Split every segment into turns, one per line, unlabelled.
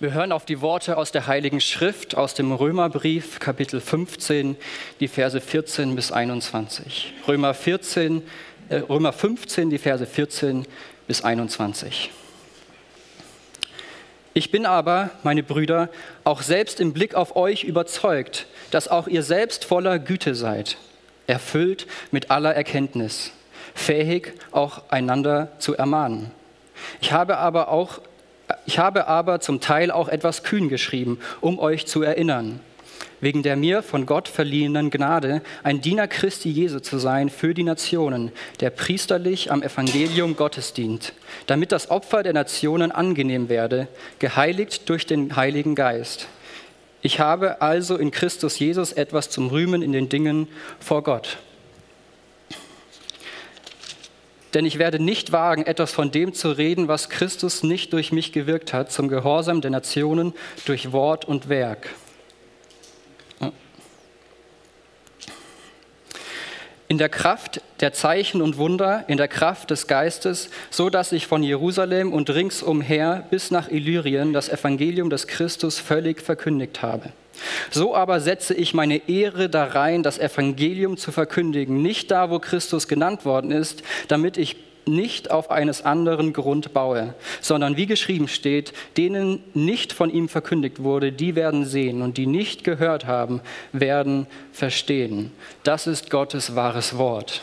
Wir hören auf die Worte aus der Heiligen Schrift, aus dem Römerbrief, Kapitel 15, die Verse 14 bis 21. Römer, 14, äh, Römer 15, die Verse 14 bis 21. Ich bin aber, meine Brüder, auch selbst im Blick auf euch überzeugt, dass auch ihr selbst voller Güte seid, erfüllt mit aller Erkenntnis, fähig auch einander zu ermahnen. Ich habe aber auch ich habe aber zum Teil auch etwas kühn geschrieben, um euch zu erinnern, wegen der mir von Gott verliehenen Gnade, ein Diener Christi Jesu zu sein für die Nationen, der priesterlich am Evangelium Gottes dient, damit das Opfer der Nationen angenehm werde, geheiligt durch den Heiligen Geist. Ich habe also in Christus Jesus etwas zum Rühmen in den Dingen vor Gott. Denn ich werde nicht wagen, etwas von dem zu reden, was Christus nicht durch mich gewirkt hat, zum Gehorsam der Nationen durch Wort und Werk. In der Kraft der Zeichen und Wunder, in der Kraft des Geistes, so dass ich von Jerusalem und ringsumher bis nach Illyrien das Evangelium des Christus völlig verkündigt habe. So aber setze ich meine Ehre darein, das Evangelium zu verkündigen, nicht da, wo Christus genannt worden ist, damit ich nicht auf eines anderen Grund baue, sondern wie geschrieben steht, denen nicht von ihm verkündigt wurde, die werden sehen und die nicht gehört haben, werden verstehen. Das ist Gottes wahres Wort.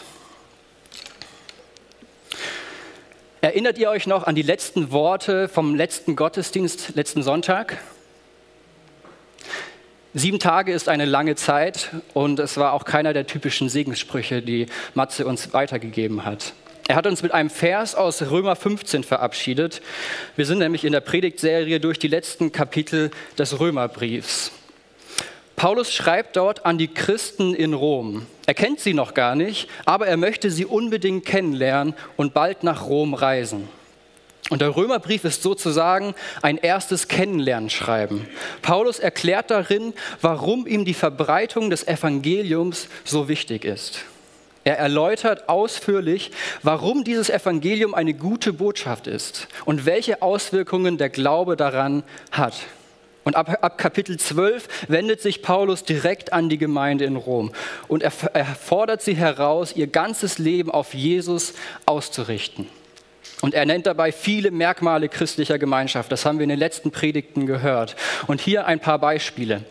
Erinnert ihr euch noch an die letzten Worte vom letzten Gottesdienst letzten Sonntag? Sieben Tage ist eine lange Zeit und es war auch keiner der typischen Segenssprüche, die Matze uns weitergegeben hat. Er hat uns mit einem Vers aus Römer 15 verabschiedet. Wir sind nämlich in der Predigtserie durch die letzten Kapitel des Römerbriefs. Paulus schreibt dort an die Christen in Rom. Er kennt sie noch gar nicht, aber er möchte sie unbedingt kennenlernen und bald nach Rom reisen. Und der Römerbrief ist sozusagen ein erstes Kennenlernschreiben. Paulus erklärt darin, warum ihm die Verbreitung des Evangeliums so wichtig ist. Er erläutert ausführlich, warum dieses Evangelium eine gute Botschaft ist und welche Auswirkungen der Glaube daran hat. Und ab, ab, Kapitel 12 wendet sich Paulus direkt an die Gemeinde in Rom und er, er fordert sie heraus, ihr ganzes Leben auf Jesus auszurichten. Und er nennt dabei viele Merkmale christlicher Gemeinschaft. Das haben wir in den letzten Predigten gehört. Und hier ein paar Beispiele.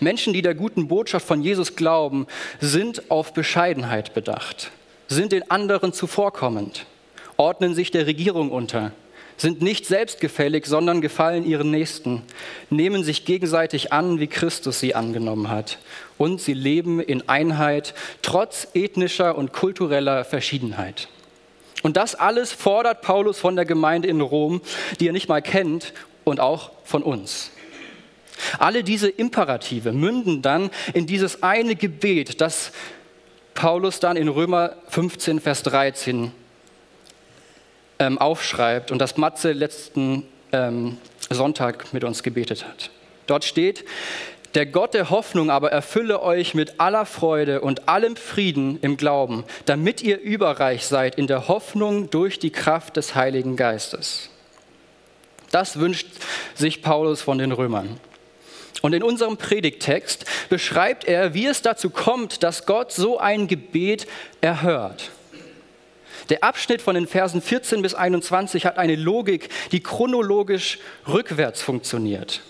Menschen, die der guten Botschaft von Jesus glauben, sind auf Bescheidenheit bedacht, sind den anderen zuvorkommend, ordnen sich der Regierung unter, sind nicht selbstgefällig, sondern gefallen ihren Nächsten, nehmen sich gegenseitig an, wie Christus sie angenommen hat. Und sie leben in Einheit, trotz ethnischer und kultureller Verschiedenheit. Und das alles fordert Paulus von der Gemeinde in Rom, die er nicht mal kennt, und auch von uns. Alle diese Imperative münden dann in dieses eine Gebet, das Paulus dann in Römer 15, Vers 13 ähm, aufschreibt und das Matze letzten ähm, Sonntag mit uns gebetet hat. Dort steht, der Gott der Hoffnung aber erfülle euch mit aller Freude und allem Frieden im Glauben, damit ihr überreich seid in der Hoffnung durch die Kraft des Heiligen Geistes. Das wünscht sich Paulus von den Römern. Und in unserem Predigttext beschreibt er, wie es dazu kommt, dass Gott so ein Gebet erhört. Der Abschnitt von den Versen 14 bis 21 hat eine Logik, die chronologisch rückwärts funktioniert.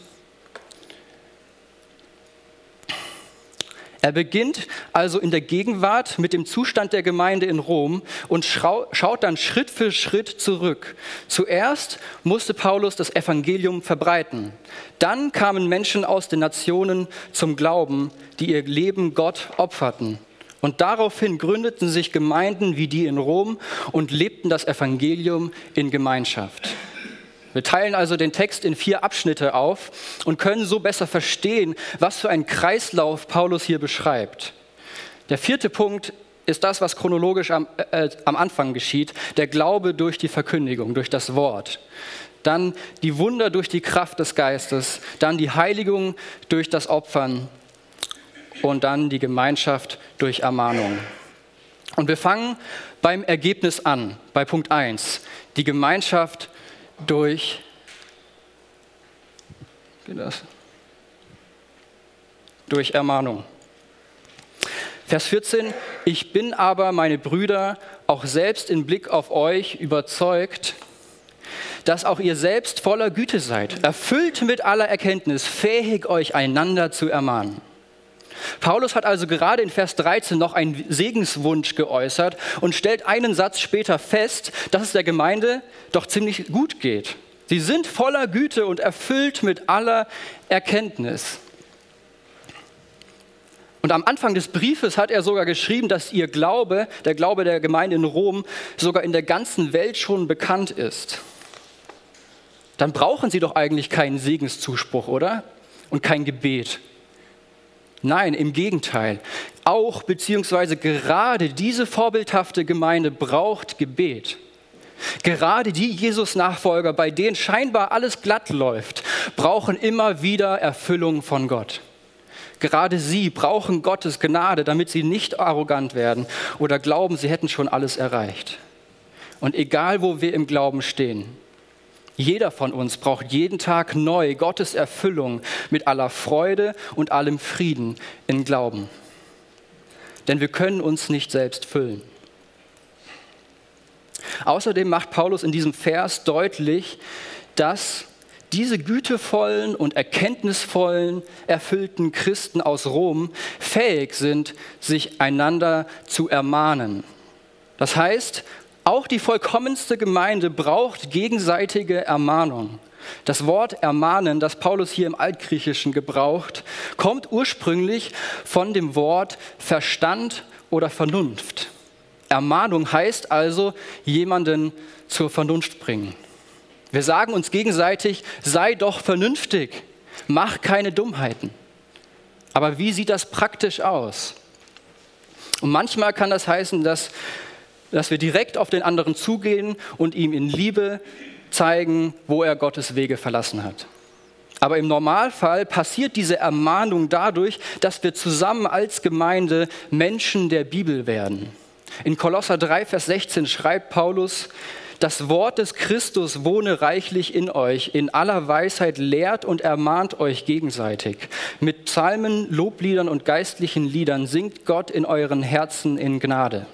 Er beginnt also in der Gegenwart mit dem Zustand der Gemeinde in Rom und schaut dann Schritt für Schritt zurück. Zuerst musste Paulus das Evangelium verbreiten. Dann kamen Menschen aus den Nationen zum Glauben, die ihr Leben Gott opferten. Und daraufhin gründeten sich Gemeinden wie die in Rom und lebten das Evangelium in Gemeinschaft. Wir teilen also den Text in vier Abschnitte auf und können so besser verstehen, was für einen Kreislauf Paulus hier beschreibt. Der vierte Punkt ist das, was chronologisch am, äh, am Anfang geschieht, der Glaube durch die Verkündigung, durch das Wort. Dann die Wunder durch die Kraft des Geistes, dann die Heiligung durch das Opfern und dann die Gemeinschaft durch Ermahnung. Und wir fangen beim Ergebnis an, bei Punkt 1, die Gemeinschaft durch? Durch Ermahnung. Vers 14, ich bin aber, meine Brüder, auch selbst im Blick auf euch überzeugt, dass auch ihr selbst voller Güte seid, erfüllt mit aller Erkenntnis, fähig euch einander zu ermahnen. Paulus hat also gerade in Vers 13 noch einen Segenswunsch geäußert und stellt einen Satz später fest, dass es der Gemeinde doch ziemlich gut geht. Sie sind voller Güte und erfüllt mit aller Erkenntnis. Und am Anfang des Briefes hat er sogar geschrieben, dass ihr Glaube, der Glaube der Gemeinde in Rom, sogar in der ganzen Welt schon bekannt ist. Dann brauchen sie doch eigentlich keinen Segenszuspruch, oder? Und kein Gebet. Nein, im Gegenteil. Auch beziehungsweise gerade diese vorbildhafte Gemeinde braucht Gebet. Gerade die Jesus-Nachfolger, bei denen scheinbar alles glatt läuft, brauchen immer wieder Erfüllung von Gott. Gerade sie brauchen Gottes Gnade, damit sie nicht arrogant werden oder glauben, sie hätten schon alles erreicht. Und egal, wo wir im Glauben stehen, jeder von uns braucht jeden Tag neu Gottes Erfüllung mit aller Freude und allem Frieden im Glauben. Denn wir können uns nicht selbst füllen. Außerdem macht Paulus in diesem Vers deutlich, dass diese gütevollen und erkenntnisvollen, erfüllten Christen aus Rom fähig sind, sich einander zu ermahnen. Das heißt, auch die vollkommenste Gemeinde braucht gegenseitige Ermahnung. Das Wort ermahnen, das Paulus hier im Altgriechischen gebraucht, kommt ursprünglich von dem Wort Verstand oder Vernunft. Ermahnung heißt also jemanden zur Vernunft bringen. Wir sagen uns gegenseitig, sei doch vernünftig, mach keine Dummheiten. Aber wie sieht das praktisch aus? Und manchmal kann das heißen, dass, dass wir direkt auf den anderen zugehen und ihm in Liebe zeigen, wo er Gottes Wege verlassen hat. Aber im Normalfall passiert diese Ermahnung dadurch, dass wir zusammen als Gemeinde Menschen der Bibel werden. In Kolosser 3, Vers 16 schreibt Paulus, das Wort des Christus wohne reichlich in euch, in aller Weisheit lehrt und ermahnt euch gegenseitig. Mit Psalmen, Lobliedern und geistlichen Liedern singt Gott in euren Herzen in Gnade.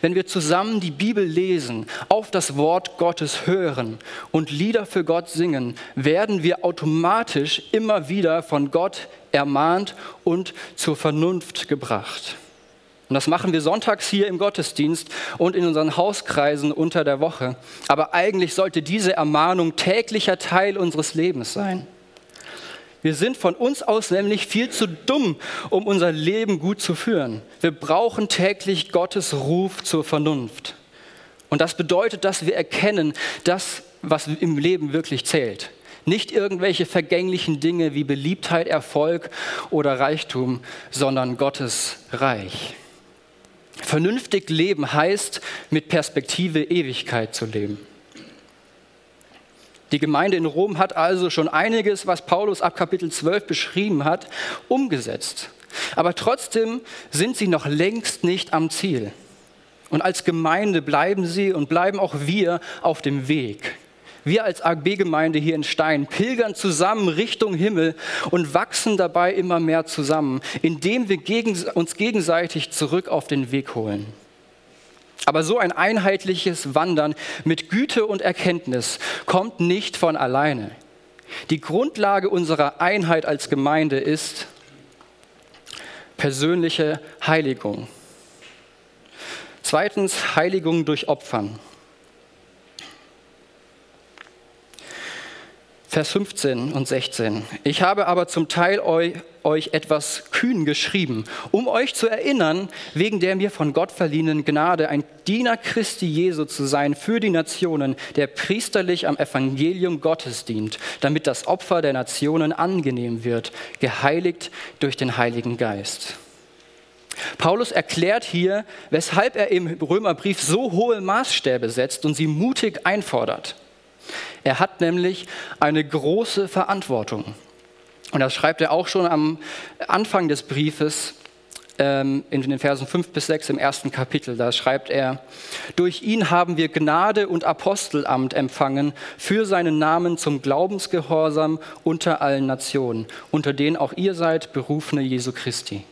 Wenn wir zusammen die Bibel lesen, auf das Wort Gottes hören und Lieder für Gott singen, werden wir automatisch immer wieder von Gott ermahnt und zur Vernunft gebracht. Und das machen wir sonntags hier im Gottesdienst und in unseren Hauskreisen unter der Woche. Aber eigentlich sollte diese Ermahnung täglicher Teil unseres Lebens sein. Wir sind von uns aus nämlich viel zu dumm, um unser Leben gut zu führen. Wir brauchen täglich Gottes Ruf zur Vernunft. Und das bedeutet, dass wir erkennen, das, was im Leben wirklich zählt. Nicht irgendwelche vergänglichen Dinge wie Beliebtheit, Erfolg oder Reichtum, sondern Gottes Reich. Vernünftig leben heißt, mit Perspektive Ewigkeit zu leben. Die Gemeinde in Rom hat also schon einiges, was Paulus ab Kapitel 12 beschrieben hat, umgesetzt. Aber trotzdem sind sie noch längst nicht am Ziel. Und als Gemeinde bleiben sie und bleiben auch wir auf dem Weg. Wir als AGB-Gemeinde hier in Stein pilgern zusammen Richtung Himmel und wachsen dabei immer mehr zusammen, indem wir uns gegenseitig zurück auf den Weg holen. Aber so ein einheitliches Wandern mit Güte und Erkenntnis kommt nicht von alleine. Die Grundlage unserer Einheit als Gemeinde ist persönliche Heiligung. Zweitens Heiligung durch Opfern. Vers 15 und 16. Ich habe aber zum Teil euch, etwas kühn geschrieben, um euch zu erinnern, wegen der mir von Gott verliehenen Gnade, ein Diener Christi Jesu zu sein für die Nationen, der priesterlich am Evangelium Gottes dient, damit das Opfer der Nationen angenehm wird, geheiligt durch den Heiligen Geist. Paulus erklärt hier, weshalb er im Römerbrief so hohe Maßstäbe setzt und sie mutig einfordert. Er hat nämlich eine große Verantwortung. Und das schreibt er auch schon am Anfang des Briefes. ähm, in den Versen 5 bis 6 im ersten Kapitel. Da schreibt er, durch ihn haben wir Gnade und Apostelamt empfangen für seinen Namen zum Glaubensgehorsam unter allen Nationen, unter denen auch ihr seid, berufene Jesu Christi.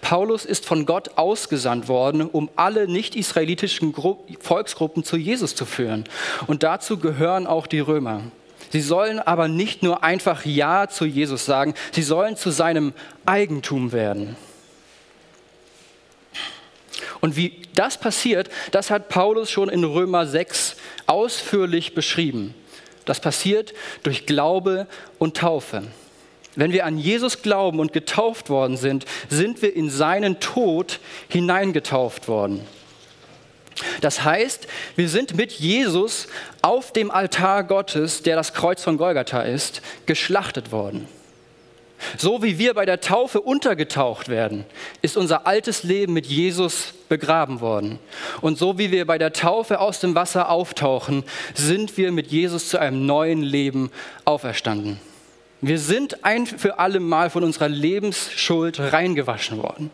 Paulus ist von Gott ausgesandt worden, um alle nicht-israelitischen Volksgruppen zu Jesus zu führen. Und dazu gehören auch die Römer. Sie sollen aber nicht nur einfach Ja zu Jesus sagen, sie sollen zu seinem Eigentum werden. Und wie das passiert, das hat Paulus schon in Römer 6 ausführlich beschrieben. Das passiert durch Glaube und Taufe. Wenn wir an Jesus glauben und getauft worden sind, sind wir in seinen Tod hineingetauft worden. Das heißt, wir sind mit Jesus auf dem Altar Gottes, der das Kreuz von Golgatha ist, geschlachtet worden. So wie wir bei der Taufe untergetaucht werden, ist unser altes Leben mit Jesus begraben worden. Und so wie wir bei der Taufe aus dem Wasser auftauchen, sind wir mit Jesus zu einem neuen Leben auferstanden. Wir sind ein für alle Mal von unserer Lebensschuld reingewaschen worden.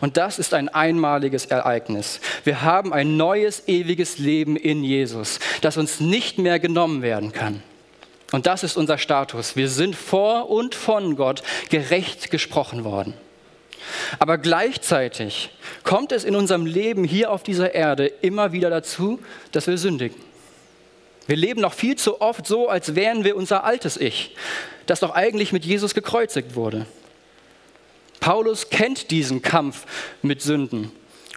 Und das ist ein einmaliges Ereignis. Wir haben ein neues, ewiges Leben in Jesus, das uns nicht mehr genommen werden kann. Und das ist unser Status. Wir sind vor und von Gott gerecht gesprochen worden. Aber gleichzeitig kommt es in unserem Leben hier auf dieser Erde immer wieder dazu, dass wir sündigen. Wir leben noch viel zu oft so, als wären wir unser altes Ich, das doch eigentlich mit Jesus gekreuzigt wurde. Paulus kennt diesen Kampf mit Sünden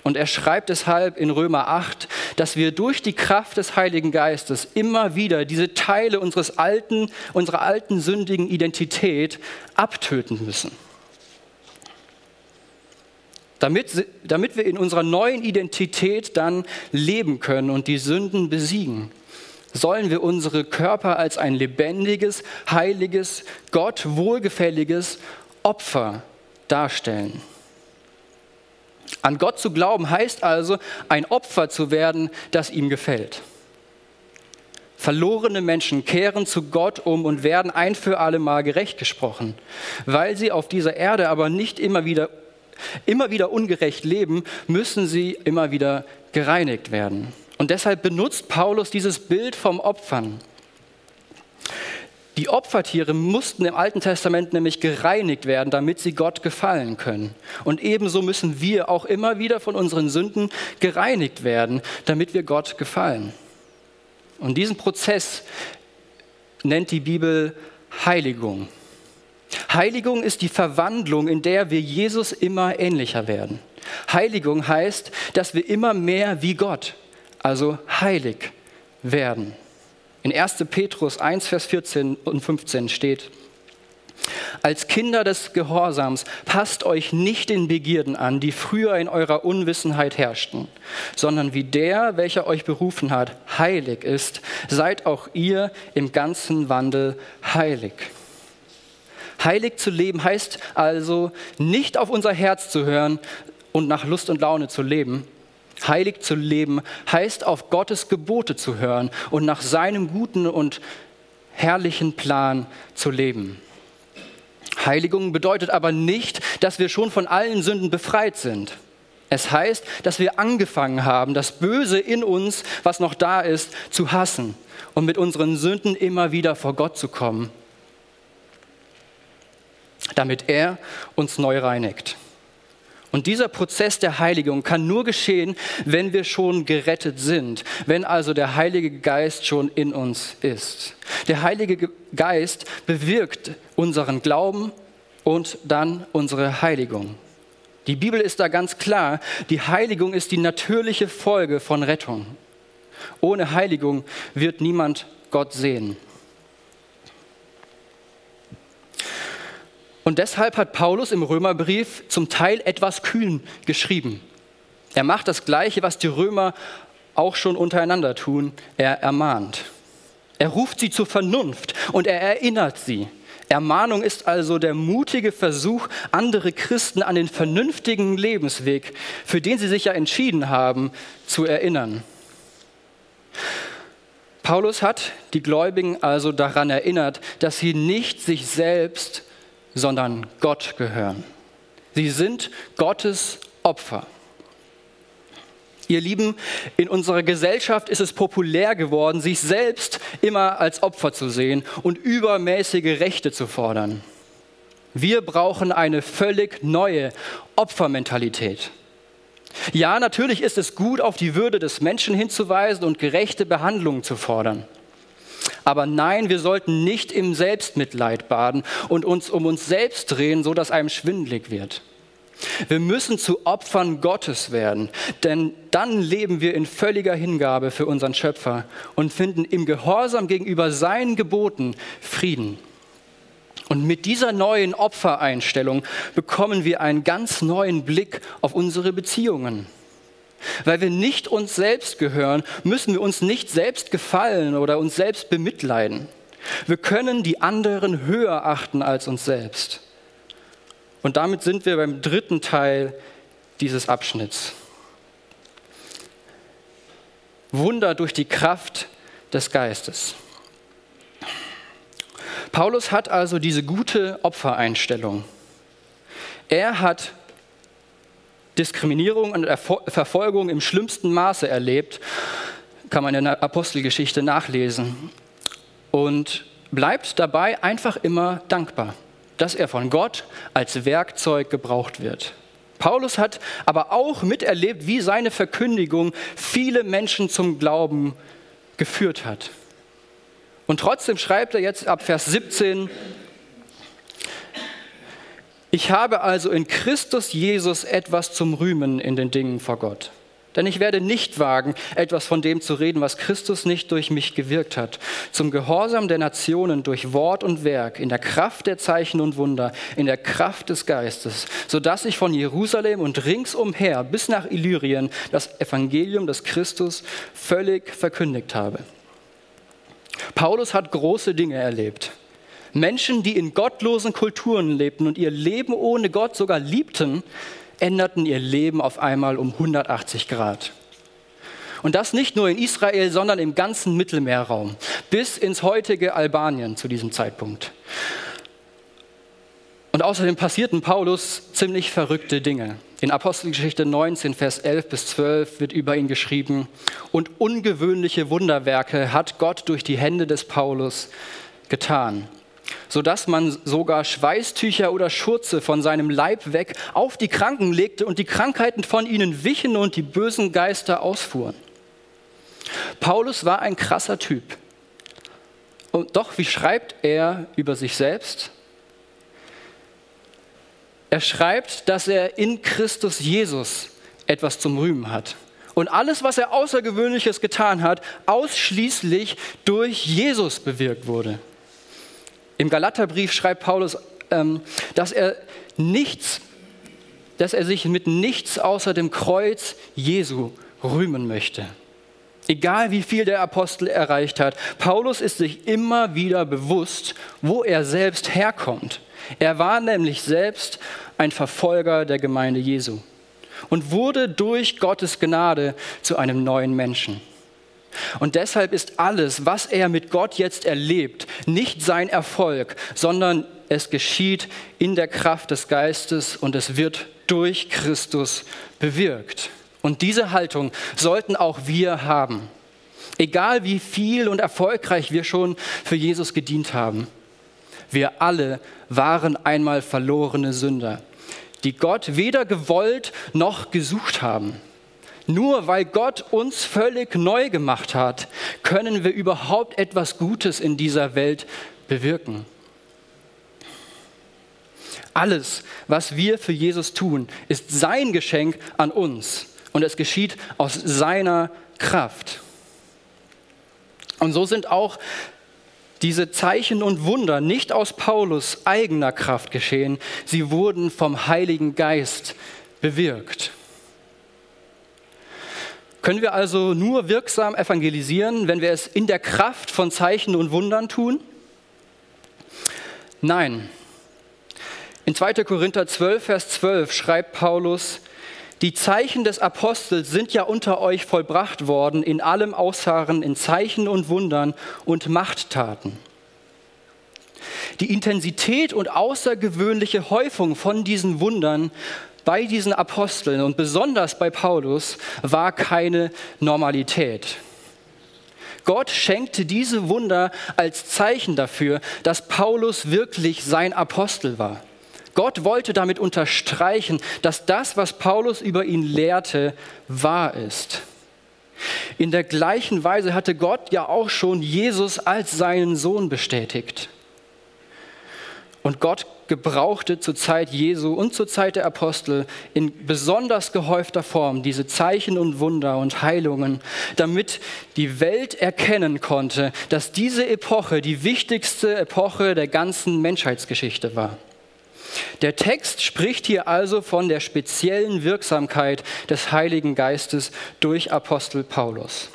und er schreibt deshalb in Römer 8, dass wir durch die Kraft des Heiligen Geistes immer wieder diese Teile unseres alten, unserer alten sündigen Identität abtöten müssen. Damit, damit wir in unserer neuen Identität dann leben können und die Sünden besiegen, sollen wir unsere Körper als ein lebendiges, heiliges, Gott wohlgefälliges Opfer darstellen. An Gott zu glauben heißt also, ein Opfer zu werden, das ihm gefällt. Verlorene Menschen kehren zu Gott um und werden ein für alle Mal gerecht gesprochen. Weil sie auf dieser Erde aber nicht immer wieder, immer wieder ungerecht leben, müssen sie immer wieder gereinigt werden. Und deshalb benutzt Paulus dieses Bild vom Opfern. Die Opfertiere mussten im Alten Testament nämlich gereinigt werden, damit sie Gott gefallen können. Und ebenso müssen wir auch immer wieder von unseren Sünden gereinigt werden, damit wir Gott gefallen. Und diesen Prozess nennt die Bibel Heiligung. Heiligung ist die Verwandlung, in der wir Jesus immer ähnlicher werden. Heiligung heißt, dass wir immer mehr wie Gott, also heilig werden. In 1. Petrus 1, Vers 14 und 15 steht, als Kinder des Gehorsams passt euch nicht den Begierden an, die früher in eurer Unwissenheit herrschten, sondern wie der, welcher euch berufen hat, heilig ist, seid auch ihr im ganzen Wandel heilig. Heilig zu leben heißt also nicht auf unser Herz zu hören und nach Lust und Laune zu leben, Heilig zu leben heißt auf Gottes Gebote zu hören und nach seinem guten und herrlichen Plan zu leben. Heiligung bedeutet aber nicht, dass wir schon von allen Sünden befreit sind. Es heißt, dass wir angefangen haben, das Böse in uns, was noch da ist, zu hassen und mit unseren Sünden immer wieder vor Gott zu kommen, damit er uns neu reinigt. Und dieser Prozess der Heiligung kann nur geschehen, wenn wir schon gerettet sind, wenn also der Heilige Geist schon in uns ist. Der Heilige Geist bewirkt unseren Glauben und dann unsere Heiligung. Die Bibel ist da ganz klar, die Heiligung ist die natürliche Folge von Rettung. Ohne Heiligung wird niemand Gott sehen. Und deshalb hat Paulus im Römerbrief zum Teil etwas kühn geschrieben. Er macht das Gleiche, was die Römer auch schon untereinander tun. Er ermahnt. Er ruft sie zur Vernunft und er erinnert sie. Ermahnung ist also der mutige Versuch, andere Christen an den vernünftigen Lebensweg, für den sie sich ja entschieden haben, zu erinnern. Paulus hat die Gläubigen also daran erinnert, dass sie nicht sich selbst sondern Gott gehören. Sie sind Gottes Opfer. Ihr Lieben, in unserer Gesellschaft ist es populär geworden, sich selbst immer als Opfer zu sehen und übermäßige Rechte zu fordern. Wir brauchen eine völlig neue Opfermentalität. Ja, natürlich ist es gut, auf die Würde des Menschen hinzuweisen und gerechte Behandlungen zu fordern. Aber nein, wir sollten nicht im Selbstmitleid baden und uns um uns selbst drehen, so dass einem schwindlig wird. Wir müssen zu Opfern Gottes werden, denn dann leben wir in völliger Hingabe für unseren Schöpfer und finden im Gehorsam gegenüber seinen Geboten Frieden. Und mit dieser neuen Opfereinstellung bekommen wir einen ganz neuen Blick auf unsere Beziehungen. Weil wir nicht uns selbst gehören, müssen wir uns nicht selbst gefallen oder uns selbst bemitleiden. Wir können die anderen höher achten als uns selbst. Und damit sind wir beim dritten Teil dieses Abschnitts. Wunder durch die Kraft des Geistes. Paulus hat also diese gute Opfereinstellung. Er hat Diskriminierung und Verfolgung im schlimmsten Maße erlebt, kann man in der Apostelgeschichte nachlesen. Und bleibt dabei einfach immer dankbar, dass er von Gott als Werkzeug gebraucht wird. Paulus hat aber auch miterlebt, wie seine Verkündigung viele Menschen zum Glauben geführt hat. Und trotzdem schreibt er jetzt ab Vers 17, ich habe also in Christus Jesus etwas zum Rühmen in den Dingen vor Gott. Denn ich werde nicht wagen, etwas von dem zu reden, was Christus nicht durch mich gewirkt hat. Zum Gehorsam der Nationen durch Wort und Werk, in der Kraft der Zeichen und Wunder, in der Kraft des Geistes, sodass ich von Jerusalem und ringsumher bis nach Illyrien das Evangelium des Christus völlig verkündigt habe. Paulus hat große Dinge erlebt. Menschen, die in gottlosen Kulturen lebten und ihr Leben ohne Gott sogar liebten, änderten ihr Leben auf einmal um 180 Grad. Und das nicht nur in Israel, sondern im ganzen Mittelmeerraum, bis ins heutige Albanien zu diesem Zeitpunkt. Und außerdem passierten Paulus ziemlich verrückte Dinge. In Apostelgeschichte 19, Vers 11 bis 12 wird über ihn geschrieben, und ungewöhnliche Wunderwerke hat Gott durch die Hände des Paulus getan, sodass man sogar Schweißtücher oder Schurze von seinem Leib weg auf die Kranken legte und die Krankheiten von ihnen wichen und die bösen Geister ausfuhren. Paulus war ein krasser Typ. Und doch, wie schreibt er über sich selbst? Er schreibt, dass er in Christus Jesus etwas zum Rühmen hat. Und alles, was er Außergewöhnliches getan hat, ausschließlich durch Jesus bewirkt wurde. Im Galaterbrief schreibt Paulus, ähm, dass er nichts, dass er sich mit nichts außer dem Kreuz Jesu rühmen möchte. Egal wie viel der Apostel erreicht hat, Paulus ist sich immer wieder bewusst, wo er selbst herkommt. Er war nämlich selbst ein Verfolger der Gemeinde Jesu und wurde durch Gottes Gnade zu einem neuen Menschen. Und deshalb ist alles, was er mit Gott jetzt erlebt, nicht sein Erfolg, sondern es geschieht in der Kraft des Geistes und es wird durch Christus bewirkt. Und diese Haltung sollten auch wir haben. Egal wie viel und erfolgreich wir schon für Jesus gedient haben. Wir alle waren einmal verlorene Sünder, die Gott weder gewollt noch gesucht haben. Nur weil Gott uns völlig neu gemacht hat, können wir überhaupt etwas Gutes in dieser Welt bewirken. Alles, was wir für Jesus tun, ist sein Geschenk an uns und es geschieht aus seiner Kraft. Und so sind auch diese Zeichen und Wunder nicht aus Paulus eigener Kraft geschehen, sie wurden vom Heiligen Geist bewirkt. Können wir also nur wirksam evangelisieren, wenn wir es in der Kraft von Zeichen und Wundern tun? Nein. In 2. Korinther 12, Vers 12 schreibt Paulus, die Zeichen des Apostels sind ja unter euch vollbracht worden in allem Ausharren, in Zeichen und Wundern und Machttaten. Die Intensität und außergewöhnliche Häufung von diesen Wundern bei diesen Aposteln und besonders bei Paulus war keine Normalität. Gott schenkte diese Wunder als Zeichen dafür, dass Paulus wirklich sein Apostel war. Gott wollte damit unterstreichen, dass das, was Paulus über ihn lehrte, wahr ist. In der gleichen Weise hatte Gott ja auch schon Jesus als seinen Sohn bestätigt. Und Gott gebrauchte zur Zeit Jesu und zur Zeit der Apostel in besonders gehäufter Form diese Zeichen und Wunder und Heilungen, damit die Welt erkennen konnte, dass diese Epoche die wichtigste Epoche der ganzen Menschheitsgeschichte war. Der Text spricht hier also von der speziellen Wirksamkeit des Heiligen Geistes durch Apostel Paulus.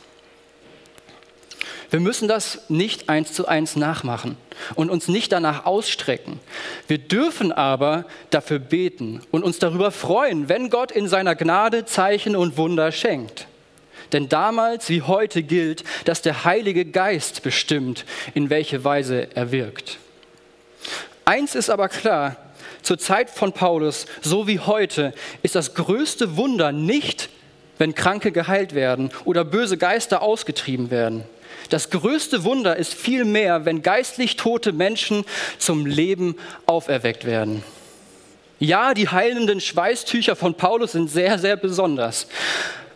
Wir müssen das nicht eins zu eins nachmachen und uns nicht danach ausstrecken. Wir dürfen aber dafür beten und uns darüber freuen, wenn Gott in seiner Gnade Zeichen und Wunder schenkt. Denn damals wie heute gilt, dass der Heilige Geist bestimmt, in welche Weise er wirkt. Eins ist aber klar, zur Zeit von Paulus, so wie heute, ist das größte Wunder nicht, wenn Kranke geheilt werden oder böse Geister ausgetrieben werden. Das größte Wunder ist vielmehr, wenn geistlich tote Menschen zum Leben auferweckt werden. Ja, die heilenden Schweißtücher von Paulus sind sehr, sehr besonders.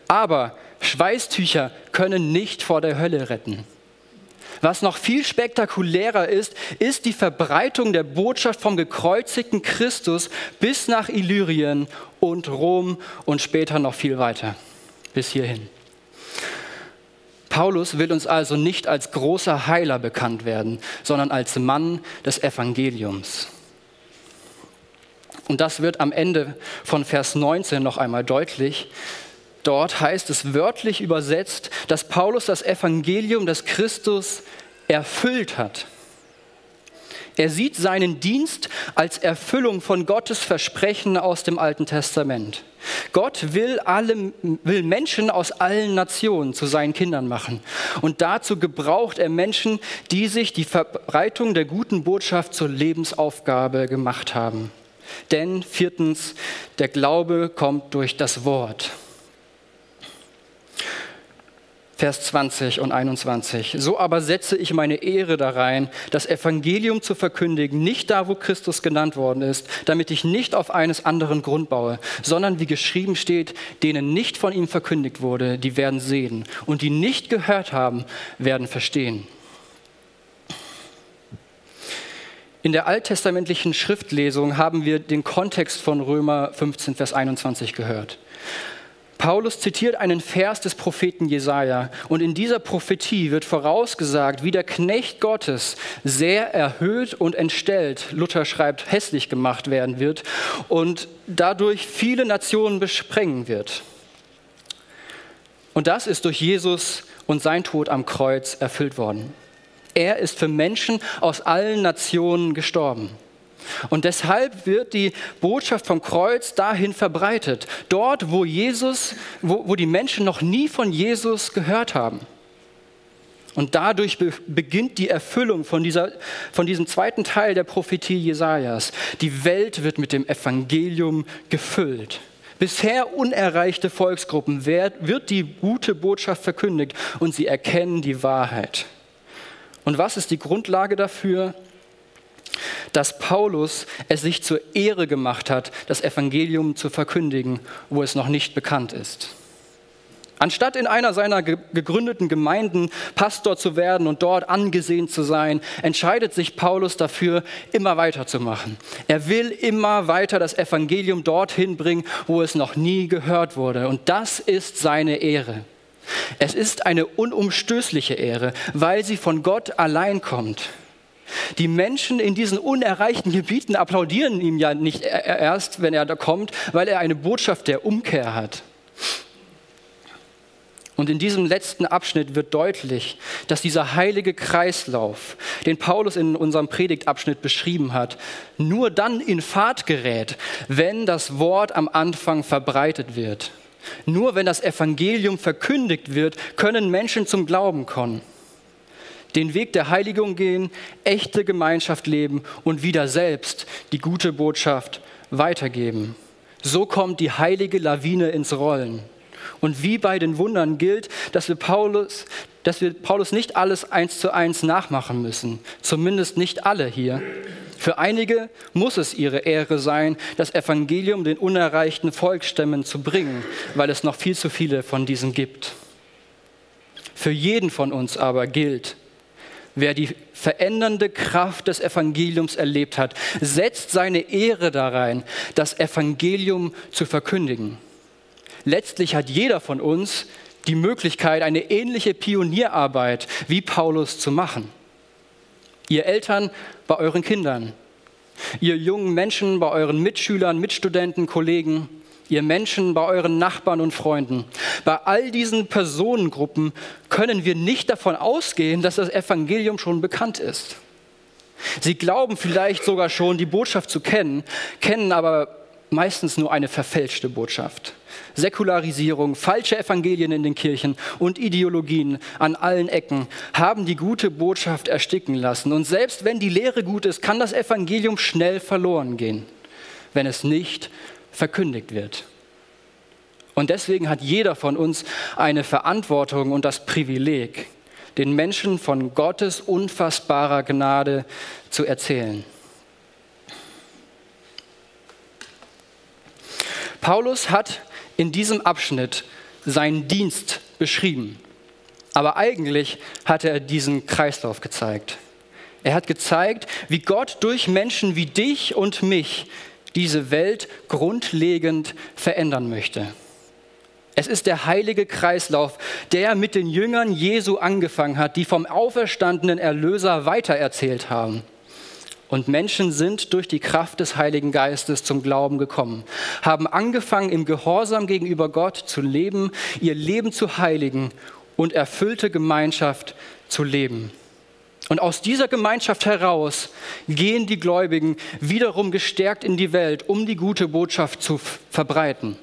Aber Schweißtücher können nicht vor der Hölle retten. Was noch viel spektakulärer ist, ist die Verbreitung der Botschaft vom gekreuzigten Christus bis nach Illyrien und Rom und später noch viel weiter, bis hierhin. Paulus will uns also nicht als großer Heiler bekannt werden, sondern als Mann des Evangeliums. Und das wird am Ende von Vers 19 noch einmal deutlich. Dort heißt es wörtlich übersetzt, dass Paulus das Evangelium des Christus erfüllt hat. Er sieht seinen Dienst als Erfüllung von Gottes Versprechen aus dem Alten Testament. Gott will, alle, will Menschen aus allen Nationen zu seinen Kindern machen. Und dazu gebraucht er Menschen, die sich die Verbreitung der guten Botschaft zur Lebensaufgabe gemacht haben. Denn viertens, der Glaube kommt durch das Wort. Vers 20 und 21. So aber setze ich meine Ehre darein, das Evangelium zu verkündigen, nicht da, wo Christus genannt worden ist, damit ich nicht auf eines anderen Grund baue, sondern wie geschrieben steht, denen nicht von ihm verkündigt wurde, die werden sehen und die nicht gehört haben, werden verstehen. In der alttestamentlichen Schriftlesung haben wir den Kontext von Römer 15, Vers 21 gehört. Paulus zitiert einen Vers des Propheten Jesaja und in dieser Prophetie wird vorausgesagt, wie der Knecht Gottes sehr erhöht und entstellt, Luther schreibt, hässlich gemacht werden wird und dadurch viele Nationen besprengen wird. Und das ist durch Jesus und sein Tod am Kreuz erfüllt worden. Er ist für Menschen aus allen Nationen gestorben. Und deshalb wird die Botschaft vom Kreuz dahin verbreitet. Dort, wo Jesus, wo, wo die Menschen noch nie von Jesus gehört haben. Und dadurch be beginnt die Erfüllung von, dieser, von diesem zweiten Teil der Prophetie Jesajas. Die Welt wird mit dem Evangelium gefüllt. Bisher unerreichte Volksgruppen wird, wird die gute Botschaft verkündigt und sie erkennen die Wahrheit. Und was ist die Grundlage dafür? Dass Paulus es sich zur Ehre gemacht hat, das Evangelium zu verkündigen, wo es noch nicht bekannt ist. Anstatt in einer seiner gegründeten Gemeinden Pastor zu werden und dort angesehen zu sein, entscheidet sich Paulus dafür, immer weiterzumachen. Er will immer weiter das Evangelium dorthin bringen, wo es noch nie gehört wurde. Und das ist seine Ehre. Es ist eine unumstößliche Ehre, weil sie von Gott allein kommt. Die Menschen in diesen unerreichten Gebieten applaudieren ihm ja nicht erst, wenn er da kommt, weil er eine Botschaft der Umkehr hat. Und in diesem letzten Abschnitt wird deutlich, dass dieser heilige Kreislauf, den Paulus in unserem Predigtabschnitt beschrieben hat, nur dann in Fahrt gerät, wenn das Wort am Anfang verbreitet wird. Nur wenn das Evangelium verkündigt wird, können Menschen zum Glauben kommen. Den Weg der Heiligung gehen, echte Gemeinschaft leben und wieder selbst die gute Botschaft weitergeben. So kommt die heilige Lawine ins Rollen. Und wie bei den Wundern gilt, dass wir Paulus, dass wir Paulus nicht alles eins zu eins nachmachen müssen. Zumindest nicht alle hier. Für einige muss es ihre Ehre sein, das Evangelium den unerreichten Volksstämmen zu bringen, weil es noch viel zu viele von diesen gibt. Für jeden von uns aber gilt, wer die verändernde Kraft des Evangeliums erlebt hat, setzt seine Ehre darein, das Evangelium zu verkündigen. Letztlich hat jeder von uns die Möglichkeit, eine ähnliche Pionierarbeit wie Paulus zu machen. Ihr Eltern bei euren Kindern, ihr jungen Menschen bei euren Mitschülern, Mitstudenten, Kollegen, ihr Menschen bei euren Nachbarn und Freunden. Bei all diesen Personengruppen können wir nicht davon ausgehen, dass das Evangelium schon bekannt ist. Sie glauben vielleicht sogar schon, die Botschaft zu kennen, kennen aber meistens nur eine verfälschte Botschaft. Säkularisierung, falsche Evangelien in den Kirchen und Ideologien an allen Ecken haben die gute Botschaft ersticken lassen. Und selbst wenn die Lehre gut ist, kann das Evangelium schnell verloren gehen, wenn es nicht verkündigt wird. Und deswegen hat jeder von uns eine Verantwortung und das Privileg, den Menschen von Gottes unfassbarer Gnade zu erzählen. Paulus hat in diesem Abschnitt seinen Dienst beschrieben. Aber eigentlich hat er diesen Kreislauf gezeigt. Er hat gezeigt, wie Gott durch Menschen wie dich und mich diese Welt grundlegend verändern möchte. Es ist der heilige Kreislauf, der mit den Jüngern Jesu angefangen hat, die vom auferstandenen Erlöser weitererzählt haben. Und Menschen sind durch die Kraft des Heiligen Geistes zum Glauben gekommen, haben angefangen, im Gehorsam gegenüber Gott zu leben, ihr Leben zu heiligen und erfüllte Gemeinschaft zu leben. Und aus dieser Gemeinschaft heraus gehen die Gläubigen wiederum gestärkt in die Welt, um die gute Botschaft zu verbreiten.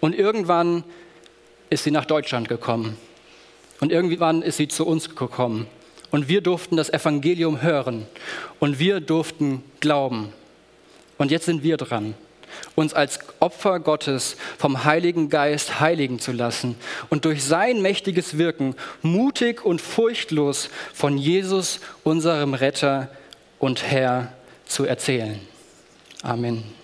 Und irgendwann ist sie nach Deutschland gekommen. Und irgendwann ist sie zu uns gekommen und wir durften das Evangelium hören und wir durften glauben. Und jetzt sind wir dran, uns als Opfer Gottes vom Heiligen Geist heiligen zu lassen und durch sein mächtiges Wirken mutig und furchtlos von Jesus, unserem Retter und Herr, zu erzählen. Amen.